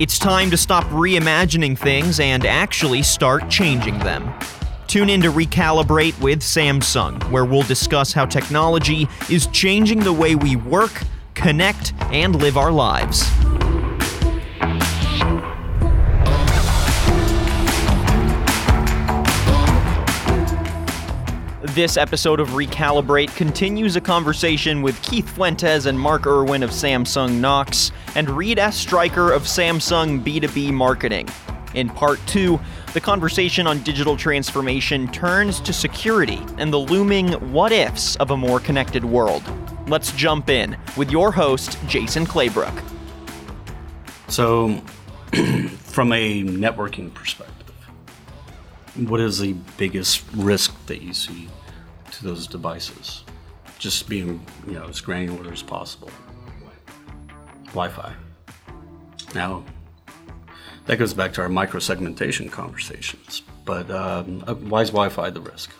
It's time to stop reimagining things and actually start changing them. Tune in to Recalibrate with Samsung, where we'll discuss how technology is changing the way we work, connect, and live our lives. This episode of Recalibrate continues a conversation with Keith Fuentes and Mark Irwin of Samsung Knox and Reid Estreicher of Samsung B2B Marketing. In part two, the conversation on digital transformation turns to security and the looming what ifs of a more connected world. Let's jump in with your host, Jason Claybrook. So, from a networking perspective, what is the biggest risk that you see to those devices? Just being, you know, as granular as possible. Wi-Fi. Now, that goes back to our microsegmentation conversations. But um, uh, why is Wi-Fi the risk,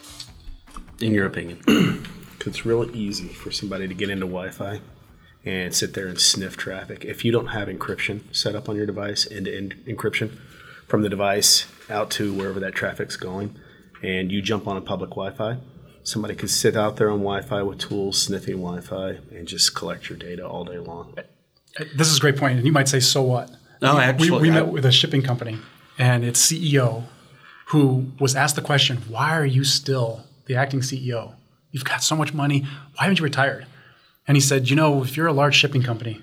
in your opinion? Because it's really easy for somebody to get into Wi-Fi and sit there and sniff traffic. If you don't have encryption set up on your device, end-to-end encryption from the device out to wherever that traffic's going, and you jump on a public Wi-Fi, somebody could sit out there on Wi-Fi with tools, sniffing Wi-Fi, and just collect your data all day long. This is a great point, and you might say, "So what?" No, we, actually, we, we I- met with a shipping company and its CEO, who was asked the question, "Why are you still the acting CEO? You've got so much money. Why haven't you retired?" And he said, "You know, if you're a large shipping company,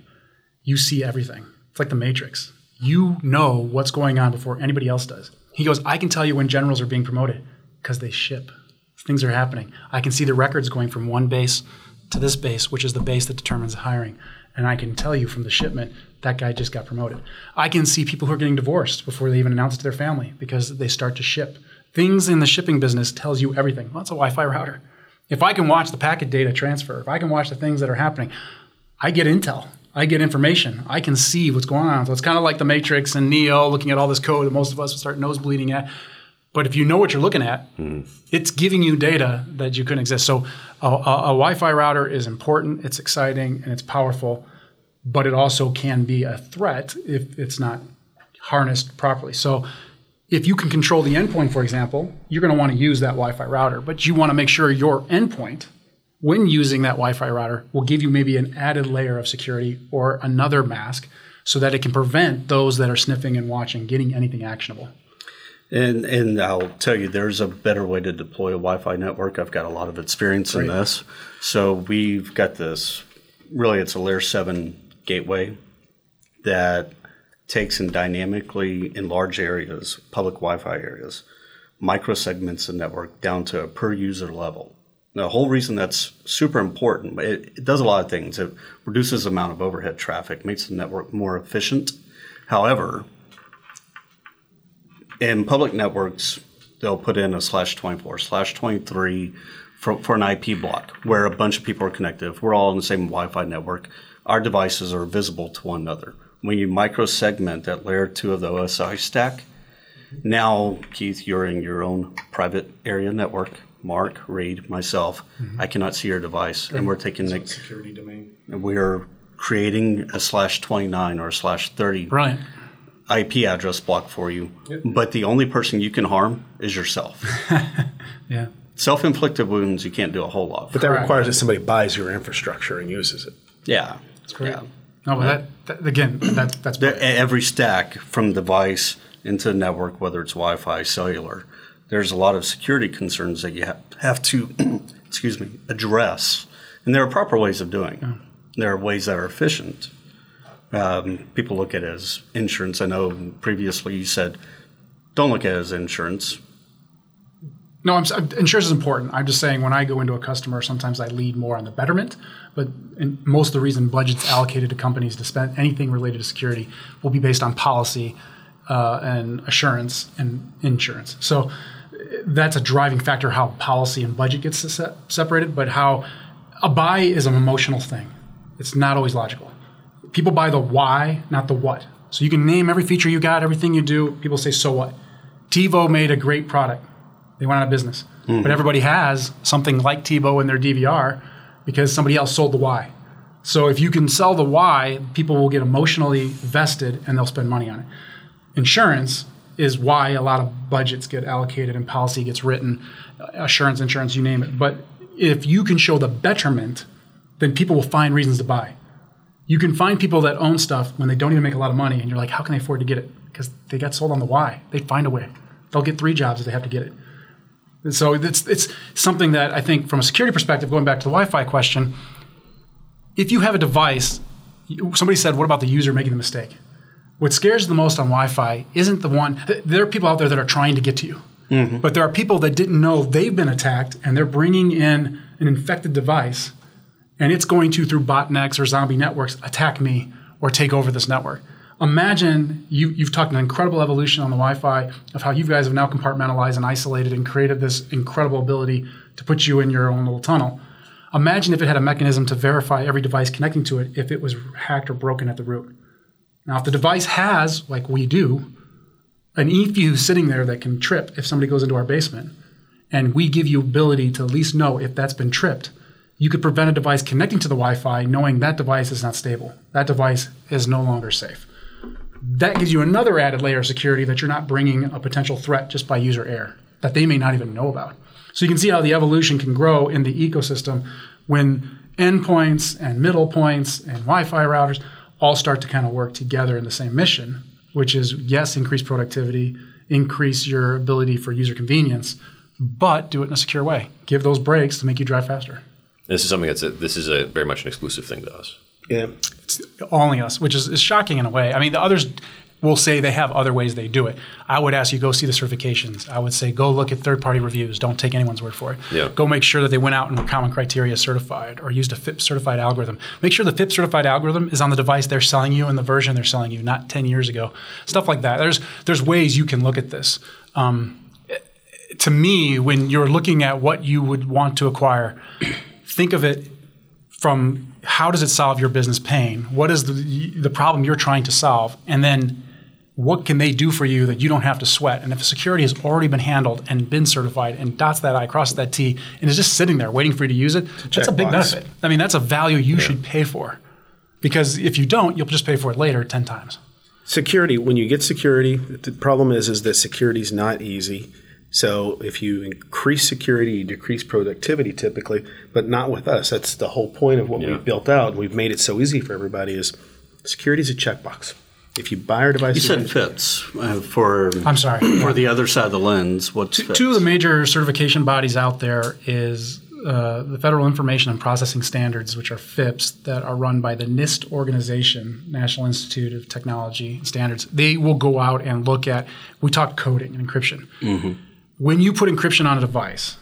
you see everything. It's like the Matrix. You know what's going on before anybody else does." He goes, "I can tell you when generals are being promoted because they ship. Things are happening. I can see the records going from one base to this base, which is the base that determines hiring. And I can tell you from the shipment that guy just got promoted. I can see people who are getting divorced before they even announce it to their family because they start to ship. Things in the shipping business tells you everything. Well, it's a Wi-Fi router. If I can watch the packet data transfer, if I can watch the things that are happening, I get intel. I get information. I can see what's going on. So it's kind of like the Matrix and Neo looking at all this code that most of us would start nosebleeding at. But if you know what you're looking at, mm-hmm. it's giving you data that you couldn't exist. So a, a, a Wi-Fi router is important, it's exciting, and it's powerful, but it also can be a threat if it's not harnessed properly. So if you can control the endpoint, for example, you're going to want to use that Wi-Fi router, but you want to make sure your endpoint, when using that Wi-Fi router, will give you maybe an added layer of security or another mask so that it can prevent those that are sniffing and watching getting anything actionable. And and I'll tell you, there's a better way to deploy a Wi-Fi network. I've got a lot of experience in this. So we've got this. Really, it's a layer seven gateway that takes and dynamically in large areas, public Wi-Fi areas, microsegments the network down to a per user level. Now, the whole reason that's super important, it, it does a lot of things. It reduces the amount of overhead traffic, makes the network more efficient. However, in public networks, they'll put in a slash 24, slash 23 for, for an IP block where a bunch of people are connected. If we're all in the same Wi Fi network, our devices are visible to one another. When you microsegment that layer two of the OSI stack, now, Keith, you're in your own private area network. Mark, Reid, myself, mm-hmm. I cannot see your device, and we're taking the, Security domain. and we're creating a slash 29 or a slash 30 Brilliant. IP address block for you, but the only person you can harm is yourself. Yeah. Self inflicted wounds, you can't do a whole lot. But that requires that somebody buys your infrastructure and uses it. yeah. that's Yeah. No, but that, that again, that's that's The- Every stack from device into the network, whether it's Wi Fi, cellular, there's a lot of security concerns that you ha- have to, excuse me, address. And there are proper ways of doing it. There are ways that are efficient. Um, people look at it as insurance. I know previously you said, don't look at it as insurance. No, I'm, insurance is important. I'm just saying when I go into a customer, sometimes I lead more on the betterment. But most of the reason budgets allocated to companies to spend anything related to security will be based on policy uh, and assurance and insurance. So uh, that's a driving factor how policy and budget gets se- separated. But how a buy is an emotional thing. It's not always logical. People buy the why, not the what. So you can name every feature you got, everything you do. People say, so what? TiVo made a great product. They went out of business. Hmm. But everybody has something like TiVo in their DVR because somebody else sold the why. So if you can sell the why, people will get emotionally vested and they'll spend money on it. Insurance is why a lot of budgets get allocated and policy gets written, uh, assurance, insurance, you name it. But if you can show the betterment, then people will find reasons to buy. You can find people that own stuff when they don't even make a lot of money, and you're like, how can they afford to get it? Because they got sold on the why. They find a way. They'll get three jobs if they have to get it. And so it's it's something that I think, from a security perspective, going back to the Wi-Fi question, if you have a device, somebody said, what about the user making the mistake? What scares the most on Wi-Fi isn't the one. There are people out there that are trying to get to you, mm-hmm. but there are people that didn't know they've been attacked, and they're bringing in an infected device and it's going to through botnets or zombie networks attack me or take over this network. Imagine you, you've talked an incredible evolution on the Wi-Fi of how you guys have now compartmentalized and isolated and created this incredible ability to put you in your own little tunnel. Imagine if it had a mechanism to verify every device connecting to it if it was hacked or broken at the root. Now, if the device has, like we do, an eFuse sitting there that can trip if somebody goes into our basement, and we give you ability to at least know if that's been tripped – you could prevent a device connecting to the Wi-Fi knowing that device is not stable. That device is no longer safe. That gives you another added layer of security that you're not bringing a potential threat just by user error that they may not even know about. So you can see how the evolution can grow in the ecosystem when endpoints and middle points and Wi-Fi routers all start to kind of work together in the same mission, which is yes, increase productivity, increase your ability for user convenience, but do it in a secure way. Give those breaks to make you drive faster. This is something that's a, this is a very much an exclusive thing to us. Yeah, it's only us, which is, is shocking in a way. I mean, the others will say they have other ways they do it. I would ask you go see the certifications. I would say go look at third party reviews. Don't take anyone's word for it. Yeah. Go make sure that they went out and were common criteria certified or used a FIPS certified algorithm. Make sure the FIPS certified algorithm is on the device they're selling you and the version they're selling you, not 10 years ago. Stuff like that. There's there's ways you can look at this. Um, to me, when you're looking at what you would want to acquire, think of it from how does it solve your business pain? What is the, the problem you're trying to solve? And then what can they do for you that you don't have to sweat? And if security has already been handled and been certified and dots that I, crosses that T, and is just sitting there waiting for you to use it, that's a big box. benefit. I mean, that's a value you yeah. should pay for. Because if you don't, you'll just pay for it later 10 times. Security, when you get security, the problem is is that security is not easy. So if you increase security, you decrease productivity typically, but not with us. That's the whole point of what yeah. we've built out. We've made it so easy for everybody is security is a checkbox. If you buy our device, you said FIPS uh, for. I'm sorry for the other side of the lens. What's two, two of the major certification bodies out there is uh, the Federal Information and Processing Standards, which are FIPS, that are run by the NIST organization, National Institute of Technology Standards. They will go out and look at. We talked coding and encryption. Mm-hmm when you put encryption on a device,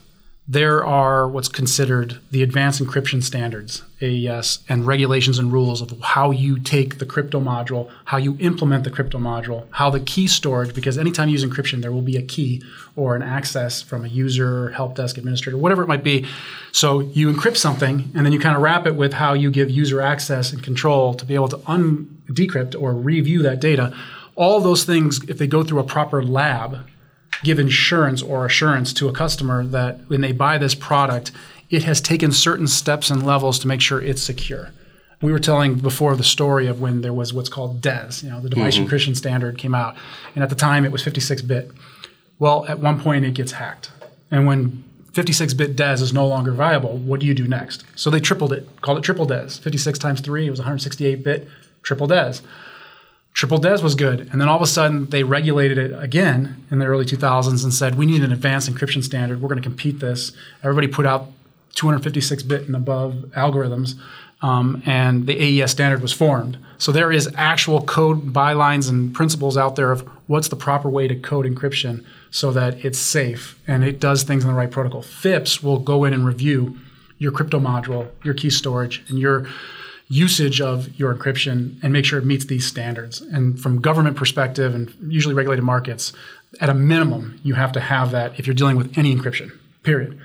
there are what's considered the advanced encryption standards, AES, and regulations and rules of how you take the crypto module, how you implement the crypto module, how the key storage, because anytime you use encryption, there will be a key or an access from a user, help desk administrator, whatever it might be. So you encrypt something, and then you kind of wrap it with how you give user access and control to be able to un- decrypt or review that data. All those things, if they go through a proper lab, give insurance or assurance to a customer that when they buy this product, it has taken certain steps and levels to make sure it's secure. We were telling before the story of when there was what's called DES, you know, the device mm-hmm. encryption standard came out, and at the time it was 56-bit. Well, at one point it gets hacked, and when 56-bit DES is no longer viable, what do you do next? So they tripled it, called it triple DES. 56 times three, it was 168-bit triple DES. Triple DES was good. And then all of a sudden, they regulated it again in the early 2000s and said, we need an advanced encryption standard. We're going to compete this. Everybody put out 256 bit and above algorithms. Um, and the AES standard was formed. So there is actual code bylines and principles out there of what's the proper way to code encryption so that it's safe and it does things in the right protocol. FIPS will go in and review your crypto module, your key storage, and your usage of your encryption and make sure it meets these standards. And from government perspective and usually regulated markets, at a minimum, you have to have that if you're dealing with any encryption, period.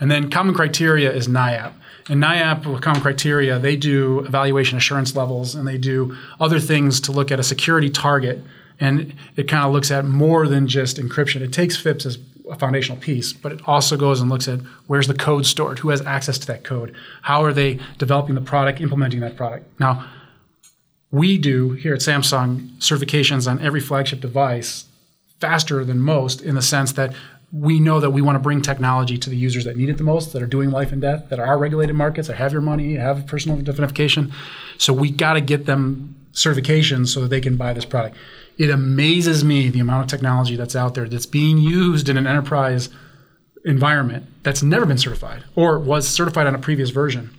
And then common criteria is NIAP. And NIAP with common criteria, they do evaluation assurance levels and they do other things to look at a security target. And it kind of looks at more than just encryption. It takes FIPS as a foundational piece, but it also goes and looks at where's the code stored, who has access to that code, how are they developing the product, implementing that product. Now, we do here at Samsung certifications on every flagship device faster than most in the sense that we know that we want to bring technology to the users that need it the most, that are doing life and death, that are our regulated markets, that have your money, have personal identification. So we got to get them certifications so that they can buy this product. It amazes me the amount of technology that's out there that's being used in an enterprise environment that's never been certified or was certified on a previous version.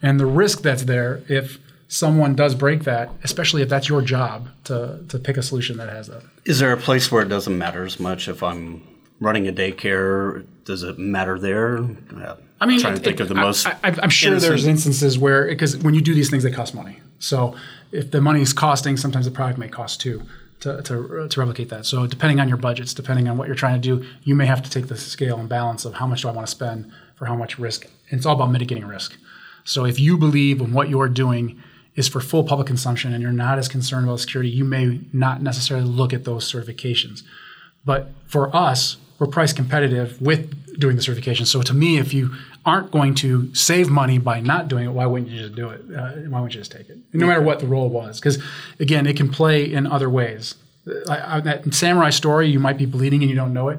And the risk that's there if someone does break that, especially if that's your job to, to pick a solution that has that. Is there a place where it doesn't matter as much if I'm running a daycare? Does it matter there? I mean, trying it, to think it, of the most. I, am sure innocent- there's instances where, because when you do these things, they cost money. So if the money is costing, sometimes the product may cost too to, to, to replicate that. So depending on your budgets, depending on what you're trying to do, you may have to take the scale and balance of how much do I want to spend for how much risk. And it's all about mitigating risk. So if you believe in what you're doing is for full public consumption and you're not as concerned about security, you may not necessarily look at those certifications. But for us, we're price competitive with doing the certification. So to me, if you aren't going to save money by not doing it, why wouldn't you just do it? Uh, why wouldn't you just take it? No matter what the role was, because again, it can play in other ways. I, I, that samurai story, you might be bleeding and you don't know it.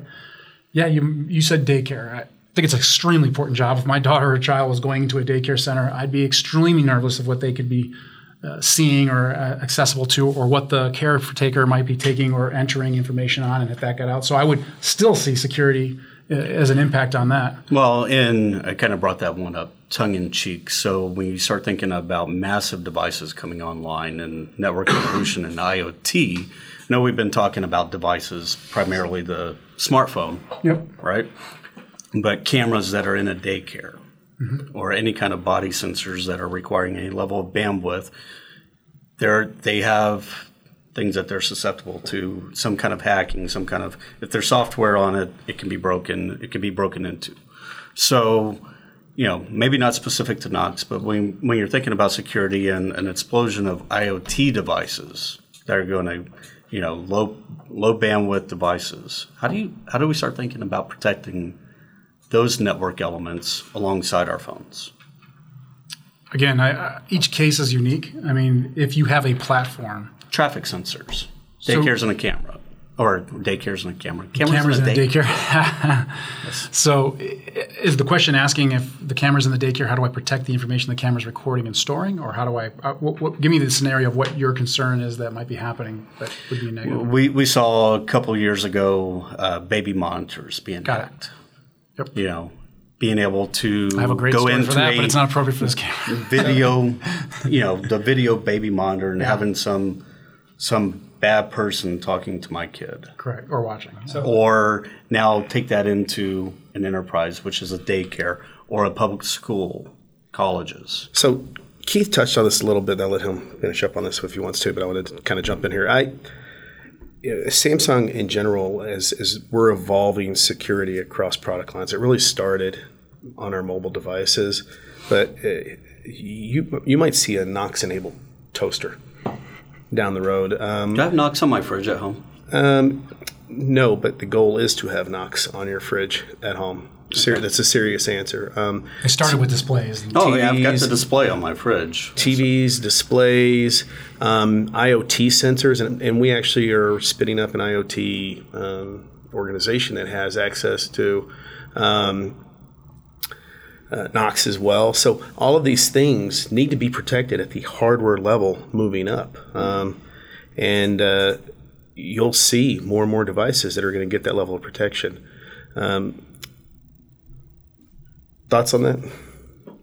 Yeah, you you said daycare. I think it's an extremely important job. If my daughter or child was going to a daycare center, I'd be extremely nervous of what they could be uh, seeing or uh, accessible to, or what the caretaker might be taking or entering information on, and if that got out. So I would still see security uh, as an impact on that. Well, and I kind of brought that one up tongue in cheek. So when you start thinking about massive devices coming online and network evolution and IoT, I know we've been talking about devices, primarily the smartphone, Yep. right? But cameras that are in a daycare Mm-hmm. or any kind of body sensors that are requiring any level of bandwidth, they're, they have things that they're susceptible to some kind of hacking, some kind of, if there's software on it, it can be broken, it can be broken into. So, you know, maybe not specific to Knox, but when, when you're thinking about security and an explosion of IoT devices that are going to, you know, low low bandwidth devices, how do you how do we start thinking about protecting those network elements alongside our phones? Again, I, each case is unique. I mean, if you have a platform, Traffic sensors, daycares and a camera, or daycares and a camera, cameras in and the daycare. So, is the question asking if the cameras in the daycare, how do I protect the information the camera's recording and storing, or how do I? Uh, what, what, give me the scenario of what your concern is that might be happening that would be negative. We, we saw a couple years ago uh, baby monitors being Got it. Hacked. Yep. You know, being able to I have a great go story into for that, a but it's not appropriate for this camera. video, you know, the video baby monitor and having some some bad person talking to my kid. Correct. Or watching. So, Or now take that into an enterprise, which is a daycare or a public school, colleges. So Keith touched on this a little bit. I'll let him finish up on this if he wants to, but I wanted to kind of jump in here. I you know, Samsung in general, as as we're evolving security across product lines, it really started on our mobile devices, but uh, you you might see a Knox enabled toaster down the road. Um, Do I have Knox on my fridge at home? no, but the goal is to have Knox on your fridge at home. Ser- That's a serious answer. Um, I started with displays. Oh, yeah, I've got the display on my fridge. TVs, displays, um, IoT sensors, and, and we actually are spinning up an IoT um, organization that has access to um, uh, Knox as well. So all of these things need to be protected at the hardware level moving up, um, and uh, you'll see more and more devices that are going to get that level of protection. Um, thoughts on that?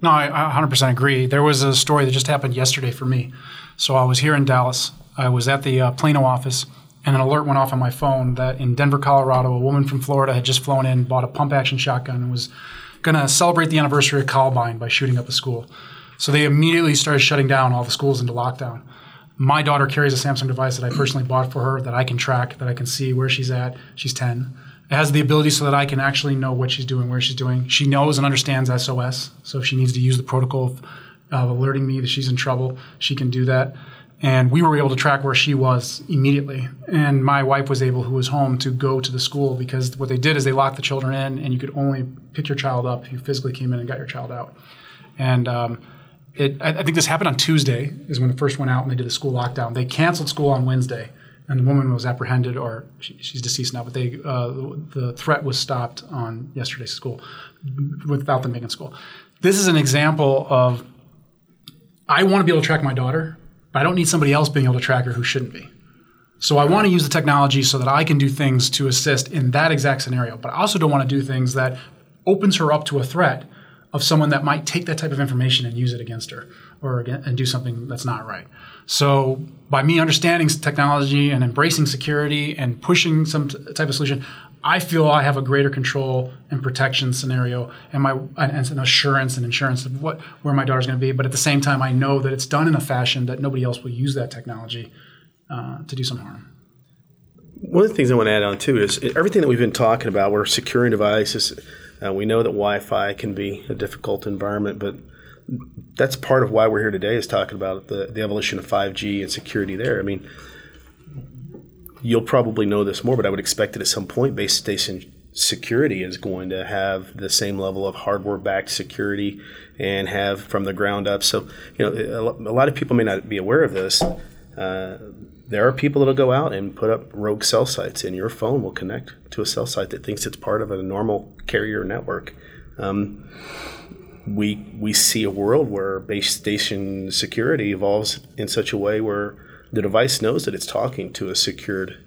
No, I, I 100% agree. There was a story that just happened yesterday for me. So I was here in Dallas. I was at the uh, Plano office, and an alert went off on my phone that in Denver, Colorado, a woman from Florida had just flown in, bought a pump action shotgun, and was going to celebrate the anniversary of Columbine by shooting up a school. So they immediately started shutting down all the schools into lockdown. My daughter carries a Samsung device that I personally bought for her that I can track, that I can see where she's at. She's 10. Has the ability so that I can actually know what she's doing, where she's doing. She knows and understands SOS. So if she needs to use the protocol of uh, alerting me that she's in trouble, she can do that. and we were able to track where she was immediately. And my wife was able, who was home, to go to the school because what they did is they locked the children in, and you could only pick your child up if you physically came in and got your child out. And um, it, I, I think this happened on Tuesday, is when it first went out and they did the school lockdown. They canceled school on Wednesday, and the woman was apprehended, or she, she's deceased now, but they uh, the threat was stopped on yesterday's school without them being in school. This is an example of I want to be able to track my daughter, but I don't need somebody else being able to track her who shouldn't be. So I want to use the technology so that I can do things to assist in that exact scenario, but I also don't want to do things that opens her up to a threat of someone that might take that type of information and use it against her or again, and do something that's not right. So by me understanding technology and embracing security and pushing some t- type of solution, I feel I have a greater control and protection scenario and my and, an assurance and insurance of what where my daughter's going to be. But at the same time, I know that it's done in a fashion that nobody else will use that technology uh, to do some harm. One of the things I want to add on too is everything that we've been talking about. We're securing devices. Uh, we know that Wi-Fi can be a difficult environment, but that's part of why we're here today is talking about the, the evolution of 5G and security there. I mean, you'll probably know this more, but I would expect that at some point base station security is going to have the same level of hardware backed security and have from the ground up. So, you know, a lot of people may not be aware of this. Uh, there are people that'll go out and put up rogue cell sites, and your phone will connect to a cell site that thinks it's part of a normal carrier network. Um, we we see a world where base station security evolves in such a way where the device knows that it's talking to a secured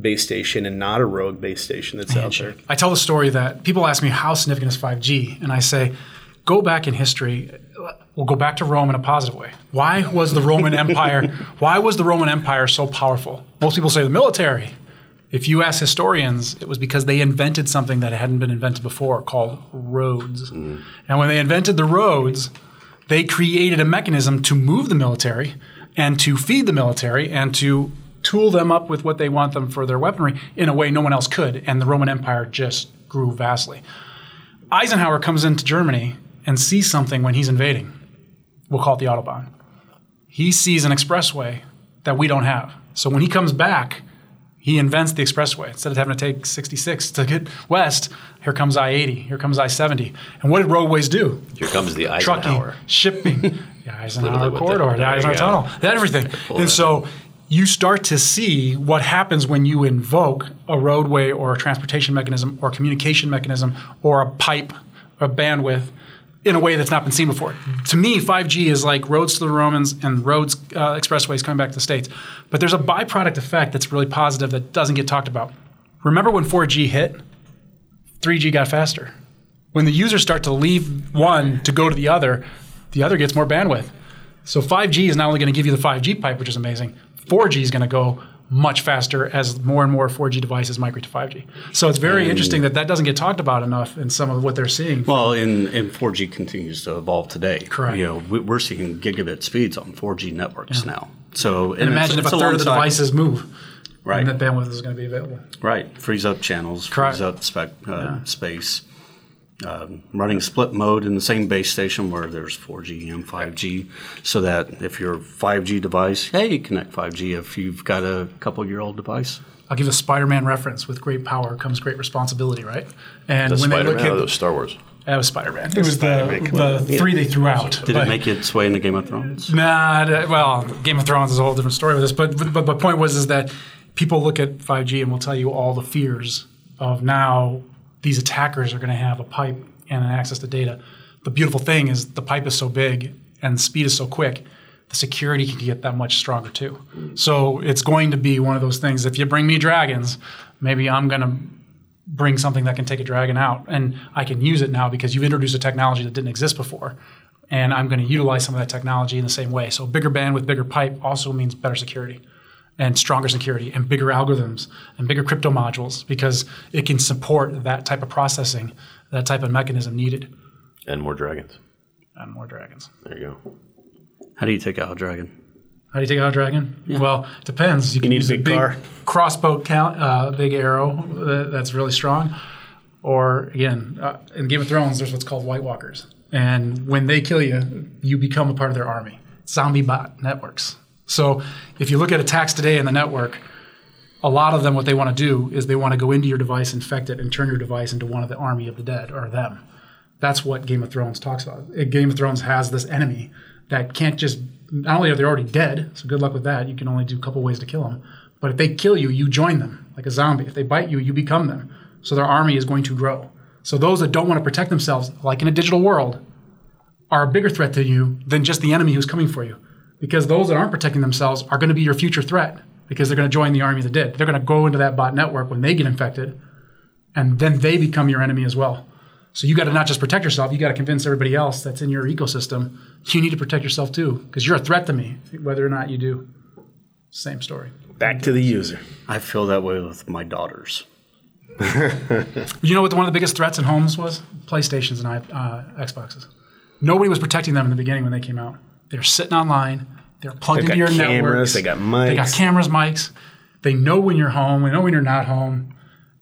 base station and not a rogue base station that's out there. I tell the story that people ask me how significant is 5G, and I say, go back in history. We'll go back to Rome in a positive way. Why was the Roman Empire? Why was the Roman Empire so powerful? Most people say the military. If you ask historians, it was because they invented something that hadn't been invented before called roads. Mm. And when they invented the roads, they created a mechanism to move the military and to feed the military and to tool them up with what they want them for their weaponry in a way no one else could. And the Roman Empire just grew vastly. Eisenhower comes into Germany and sees something when he's invading. We'll call it the Autobahn. He sees an expressway that we don't have. So when he comes back, he invents the expressway. Instead of having to take 66 to get west, here comes I 80, here comes I 70. And what did roadways do? Here comes the Eisenhower. Trucking, shipping, the Eisenhower corridor, the Eisenhower tunnel, everything. And so you start to see what happens when you invoke a roadway or a transportation mechanism or a communication mechanism or a pipe, a bandwidth in a way that's not been seen before. To me, 5G is like roads to the Romans and roads, uh, expressways coming back to the States. But there's a byproduct effect that's really positive that doesn't get talked about. Remember when 4G hit? 3G got faster. When the users start to leave one to go to the other, the other gets more bandwidth. So 5G is not only going to give you the 5G pipe, which is amazing, 4G is going to go much faster as more and more 4G devices migrate to 5G. So it's very and interesting that that doesn't get talked about enough in some of what they're seeing. Well, and, and 4G continues to evolve today. Correct. You know, we're seeing gigabit speeds on 4G networks yeah. now. So and, and imagine it's, if it's a third of the devices move. Right. And that bandwidth is going to be available. Right. Frees up channels, Correct. frees up spec, uh, yeah. space. Um, running split mode in the same base station where there's 4G and 5G, so that if your 5G device, hey, connect 5G if you've got a couple year old device. I'll give a Spider-Man reference. With great power comes great responsibility, right? And the when Spider-Man they look at Star Wars. That was Spider-Man. It was the, the three they threw out. Did it make its way into Game of Thrones? Nah, well, Game of Thrones is a whole different story with this. But but the point was is that people look at 5G and will tell you all the fears of now these attackers are going to have a pipe and access to data. The beautiful thing is the pipe is so big and the speed is so quick, the security can get that much stronger too. So it's going to be one of those things. If you bring me dragons, maybe I'm going to bring something that can take a dragon out, and I can use it now because you've introduced a technology that didn't exist before. And I'm going to utilize some of that technology in the same way. So bigger bandwidth, bigger pipe also means better security and stronger security and bigger algorithms and bigger crypto modules because it can support that type of processing, that type of mechanism needed. And more dragons. And more dragons. There you go. How do you take out a dragon? How do you take out a dragon? Yeah. Well, it depends. You, you can use a big, car. crossbow count, uh, big arrow that's really strong. Or again, uh, in Game of Thrones, there's what's called White Walkers, and when they kill you, you become a part of their army. Zombie bot networks So if you look at attacks today in the network, a lot of them, what they want to do is they want to go into your device, infect it, and turn your device into one of the army of the dead or them. That's what Game of Thrones talks about. Game of Thrones has this enemy that can't just, not only are they already dead, so good luck with that. You can only do a couple ways to kill them. But if they kill you, you join them like a zombie. If they bite you, you become them. So their army is going to grow. So those that don't want to protect themselves, like in a digital world, are a bigger threat to you than just the enemy who's coming for you. Because those that aren't protecting themselves are going to be your future threat because they're going to join the army of the dead. They're going to go into that bot network when they get infected, and then they become your enemy as well. So you got to not just protect yourself, you got to convince everybody else that's in your ecosystem you need to protect yourself too because you're a threat to me, whether or not you do. Same story. Back to the user. I feel that way with my daughters. You know what one of the biggest threats in homes was? PlayStations and uh, Xboxes. Nobody was protecting them in the beginning when they came out. They're sitting online. They're plugged They into got your cameras, networks. they got mics. They got cameras, mics. They know when you're home. They know when you're not home.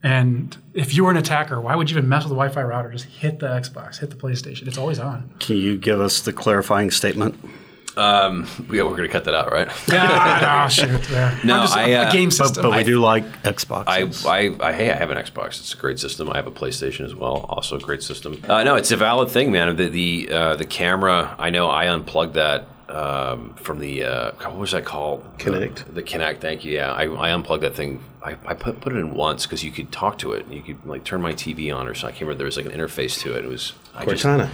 And if you were an attacker, why would you even mess with the Wi-Fi router? Just hit the Xbox, hit the PlayStation. It's always on. Can you give us the clarifying statement? Yeah, we're going to cut that out, right? Ah, oh, shoot. There. No, I'm just, I, a uh, game system. but we do like Xbox. I, I, I, hey, I have an Xbox. It's a great system. I have a PlayStation as well. Also a great system. Uh, no, it's a valid thing, man. The the uh, the camera. I know I unplugged that um, from the uh, what was that called? Kinect. The, the Kinect. Thank you. Yeah, I, I unplugged that thing. I, I put put it in once because you could talk to it. You could like turn my TV on or something. I can't remember. There was like an interface to it. It was I just- Cortana.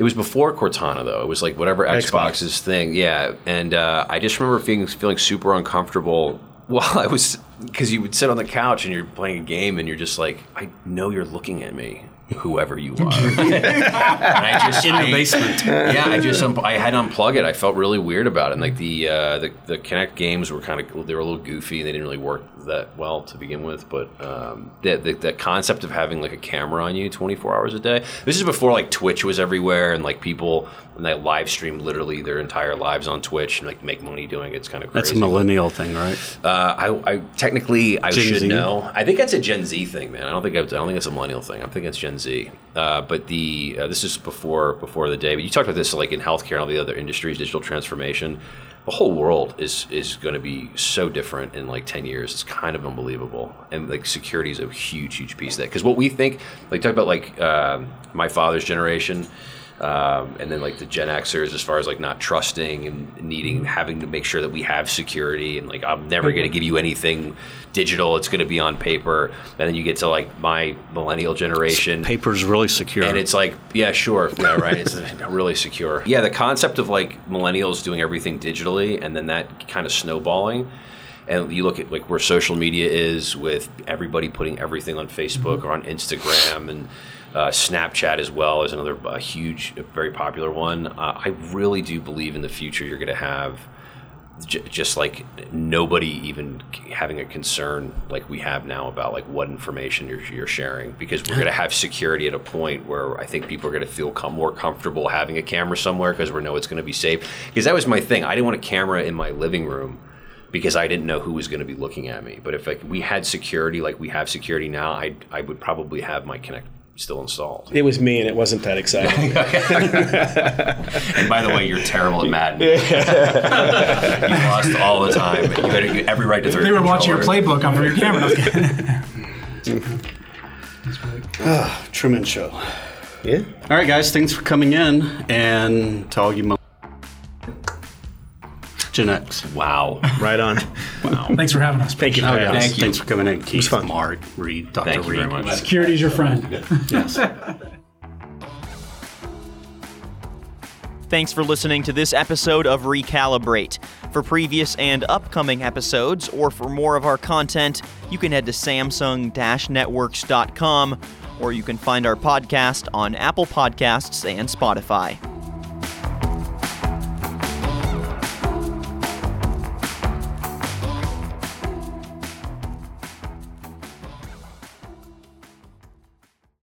It was before Cortana though. It was like whatever Xbox's thing. Yeah, and uh, I just remember feeling feeling super uncomfortable while I was because you would sit on the couch and you're playing a game and you're just like, I know you're looking at me, whoever you are. and I just in the basement. Yeah, I just un- I had to unplug it. I felt really weird about it. And like the uh, the the Kinect games were kind of they were a little goofy. And they didn't really work that well to begin with. But um, the, the the concept of having like a camera on you 24 hours a day. This is before like Twitch was everywhere and like people and they live stream literally their entire lives on Twitch and like make money doing it. It's kind of crazy. That's a millennial thing, right? Uh, I, I technically I Gen should Z? know. I think that's a Gen Z thing, man. I don't think I, I don't think it's a millennial thing. I'm thinking it's Gen Z. Uh, but the uh, this is before before the day. But you talked about this like in healthcare and all the other industries, digital transformation. The whole world is is going to be so different in like ten years. It's kind of unbelievable, and like security is a huge, huge piece of that. Because what we think, like talk about like um my father's generation. Um, and then like the Gen Xers, as far as like not trusting and needing, having to make sure that we have security, and like I'm never going to give you anything digital. It's going to be on paper. And then you get to like my millennial generation, Paper's really secure. and it's like, yeah, sure, yeah, right. It's really secure. Yeah, the concept of like millennials doing everything digitally, and then that kind of snowballing. And you look at like where social media is with everybody putting everything on Facebook or on Instagram and uh, Snapchat as well is another uh, huge, very popular one. Uh, I really do believe in the future you're going to have j- just like nobody even having a concern like we have now about like what information you're, you're sharing because we're going to have security at a point where I think people are going to feel com- more comfortable having a camera somewhere because we know it's going to be safe. Because that was my thing. I didn't want a camera in my living room because I didn't know who was going to be looking at me. But if like we had security like we have security now, I I would probably have my Kinect still installed. It was me, and it wasn't that exciting. And by the way, you're terrible at Madden. you lost all the time. You had every right to throw. They were watching your playbook on your camera. Ah, Truman Show. yeah. All right, guys, thanks for coming in. And to all you mo- Gen X. Wow. Right on. Wow. Thanks for having us. Thank you. for Oh, having yes. Thank you. Thanks for coming in, Keith, fun. Mark, Reid, Dr. Thank you very much. Security's your friend. Yes. Thanks for listening to this episode of Recalibrate. For previous and upcoming episodes, or for more of our content, you can head to samsung-networks.com, or you can find our podcast on Apple Podcasts and Spotify.